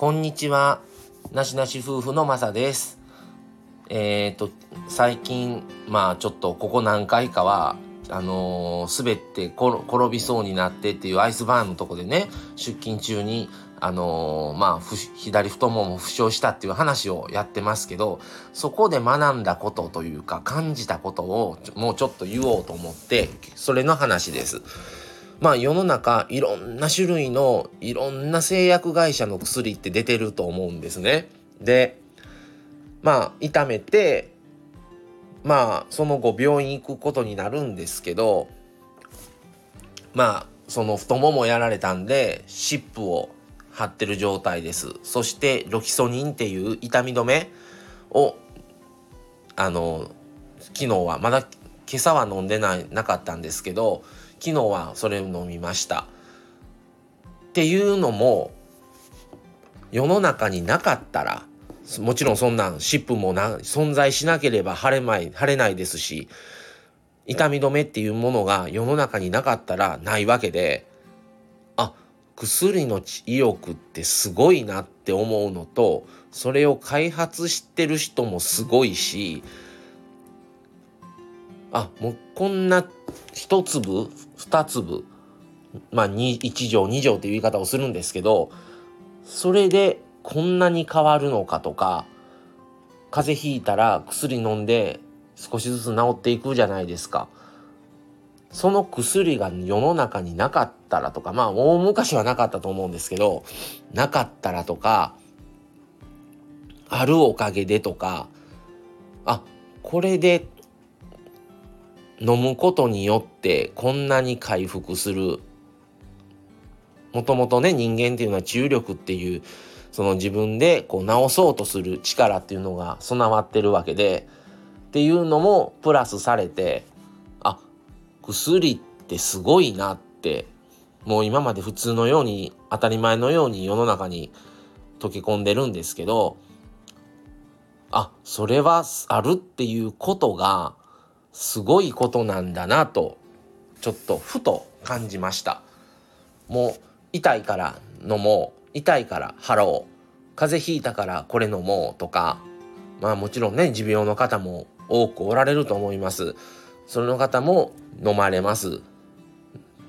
こんにちは。なしなし夫婦のまさです。えっ、ー、と、最近、まあちょっとここ何回かは、あのー、滑って転びそうになってっていうアイスバーンのとこでね、出勤中に、あのー、まあ、左太もも負傷したっていう話をやってますけど、そこで学んだことというか、感じたことをもうちょっと言おうと思って、それの話です。まあ世の中いろんな種類のいろんな製薬会社の薬って出てると思うんですね。でまあ痛めてまあその後病院行くことになるんですけどまあその太ももやられたんで湿布を貼ってる状態です。そしてロキソニンっていう痛み止めをあの昨日はまだ今朝は飲んでないなかったんですけど昨日はそれを飲みました。っていうのも世の中になかったらもちろんそんなん湿布もな存在しなければ腫れまい腫れないですし痛み止めっていうものが世の中になかったらないわけであ薬の意欲ってすごいなって思うのとそれを開発してる人もすごいしあもうこんな一粒二粒まあ1錠2錠っていう言い方をするんですけどそれでこんなに変わるのかとか風邪ひいたら薬飲んで少しずつ治っていくじゃないですか。その薬が世の中になかったらとかまあ大昔はなかったと思うんですけどなかったらとかあるおかげでとかあこれで飲むことによってこんなに回復する。もともとね人間っていうのは治癒力っていうその自分でこう治そうとする力っていうのが備わってるわけでっていうのもプラスされてあ薬ってすごいなってもう今まで普通のように当たり前のように世の中に溶け込んでるんですけどあそれはあるっていうことがすごいことなんだなとちょっとふと感じました。もう痛いから飲もう。痛いから払おう。風邪ひいたからこれ飲もうとか。まあもちろんね持病の方も多くおられると思います。その方も飲まれます。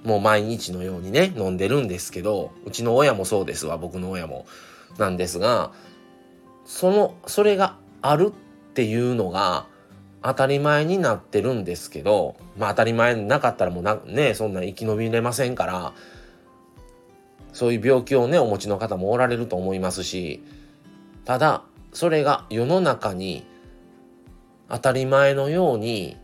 もう毎日のようにね飲んでるんですけどうちの親もそうですわ。僕の親もなんですがそのそれがあるっていうのが当たり前になってるんですけどまあ当たり前なかったらもうなねそんな生き延びれませんからそういう病気をねお持ちの方もおられると思いますしただそれが世の中に当たり前のように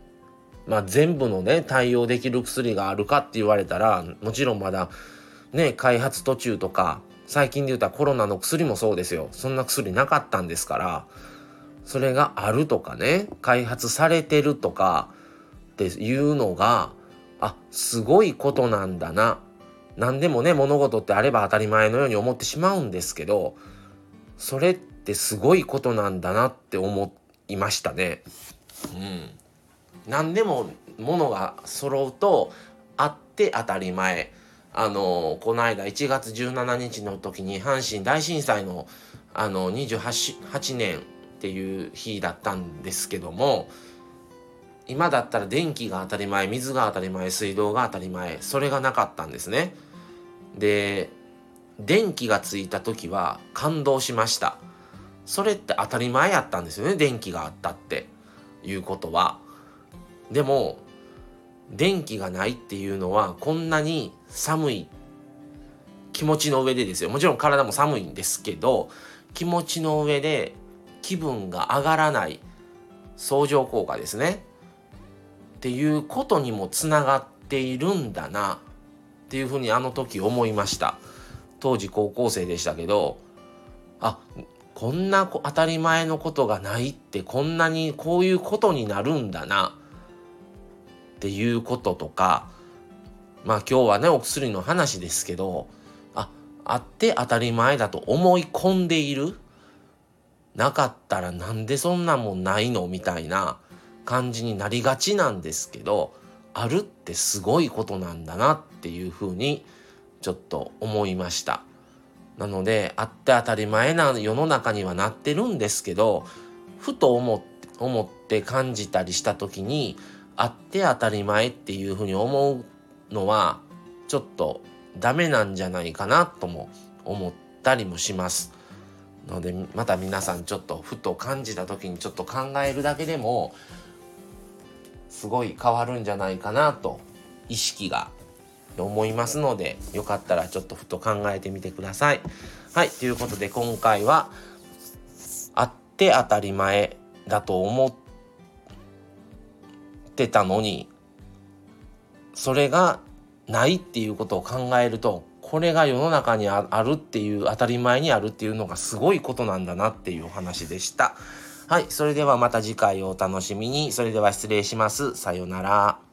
まあ全部のね対応できる薬があるかって言われたらもちろんまだね開発途中とか最近で言ったらコロナの薬もそうですよ。そんな薬なかったんですからそれがあるとかね開発されてるとかっていうのがあすごいことなんだな何でもね物事ってあれば当たり前のように思ってしまうんですけどそれってすごいことなんだなって思いましたね。うん、何でも物が揃うとあって当たり前。あのこの間1月17日の時に阪神大震災のあの28年っていう日だったんですけども今だったら電気が当たり前水が当たり前水道が当たり前それがなかったんですね。で電気がついた時は感動しました。それって当たり前やったんですよね電気があったっていうことは。でも電気がないっていうのはこんなに寒い気持ちの上でですよ。もちろん体も寒いんですけど気持ちの上で気分が上がらない相乗効果ですね。っていうことにもつながっているんだなっていうふうにあの時思いました。当時高校生でしたけどあこんな当たり前のことがないってこんなにこういうことになるんだな。っていうこととかまあ今日はねお薬の話ですけどああって当たり前だと思い込んでいる。なかったらなんでそんなもんないのみたいな感じになりがちなんですけどあるってすごいことなんだなっていうふうにちょっと思いました。なのであって当たり前な世の中にはなってるんですけどふと思って思って感じたりした時にあって当たり前っていうふうに思うのはちょっとダメなんじゃないかなとも思ったりもします。のでまた皆さんちょっとふと感じた時にちょっと考えるだけでもすごい変わるんじゃないかなと意識が思いますのでよかったらちょっとふと考えてみてください。はいということで今回はあって当たり前だと思ってたのにそれがないっていうことを考えるとこれが世の中にあるっていう当たり前にあるっていうのがすごいことなんだなっていうお話でした。はい、それではまた次回をお楽しみに。それでは失礼します。さようなら。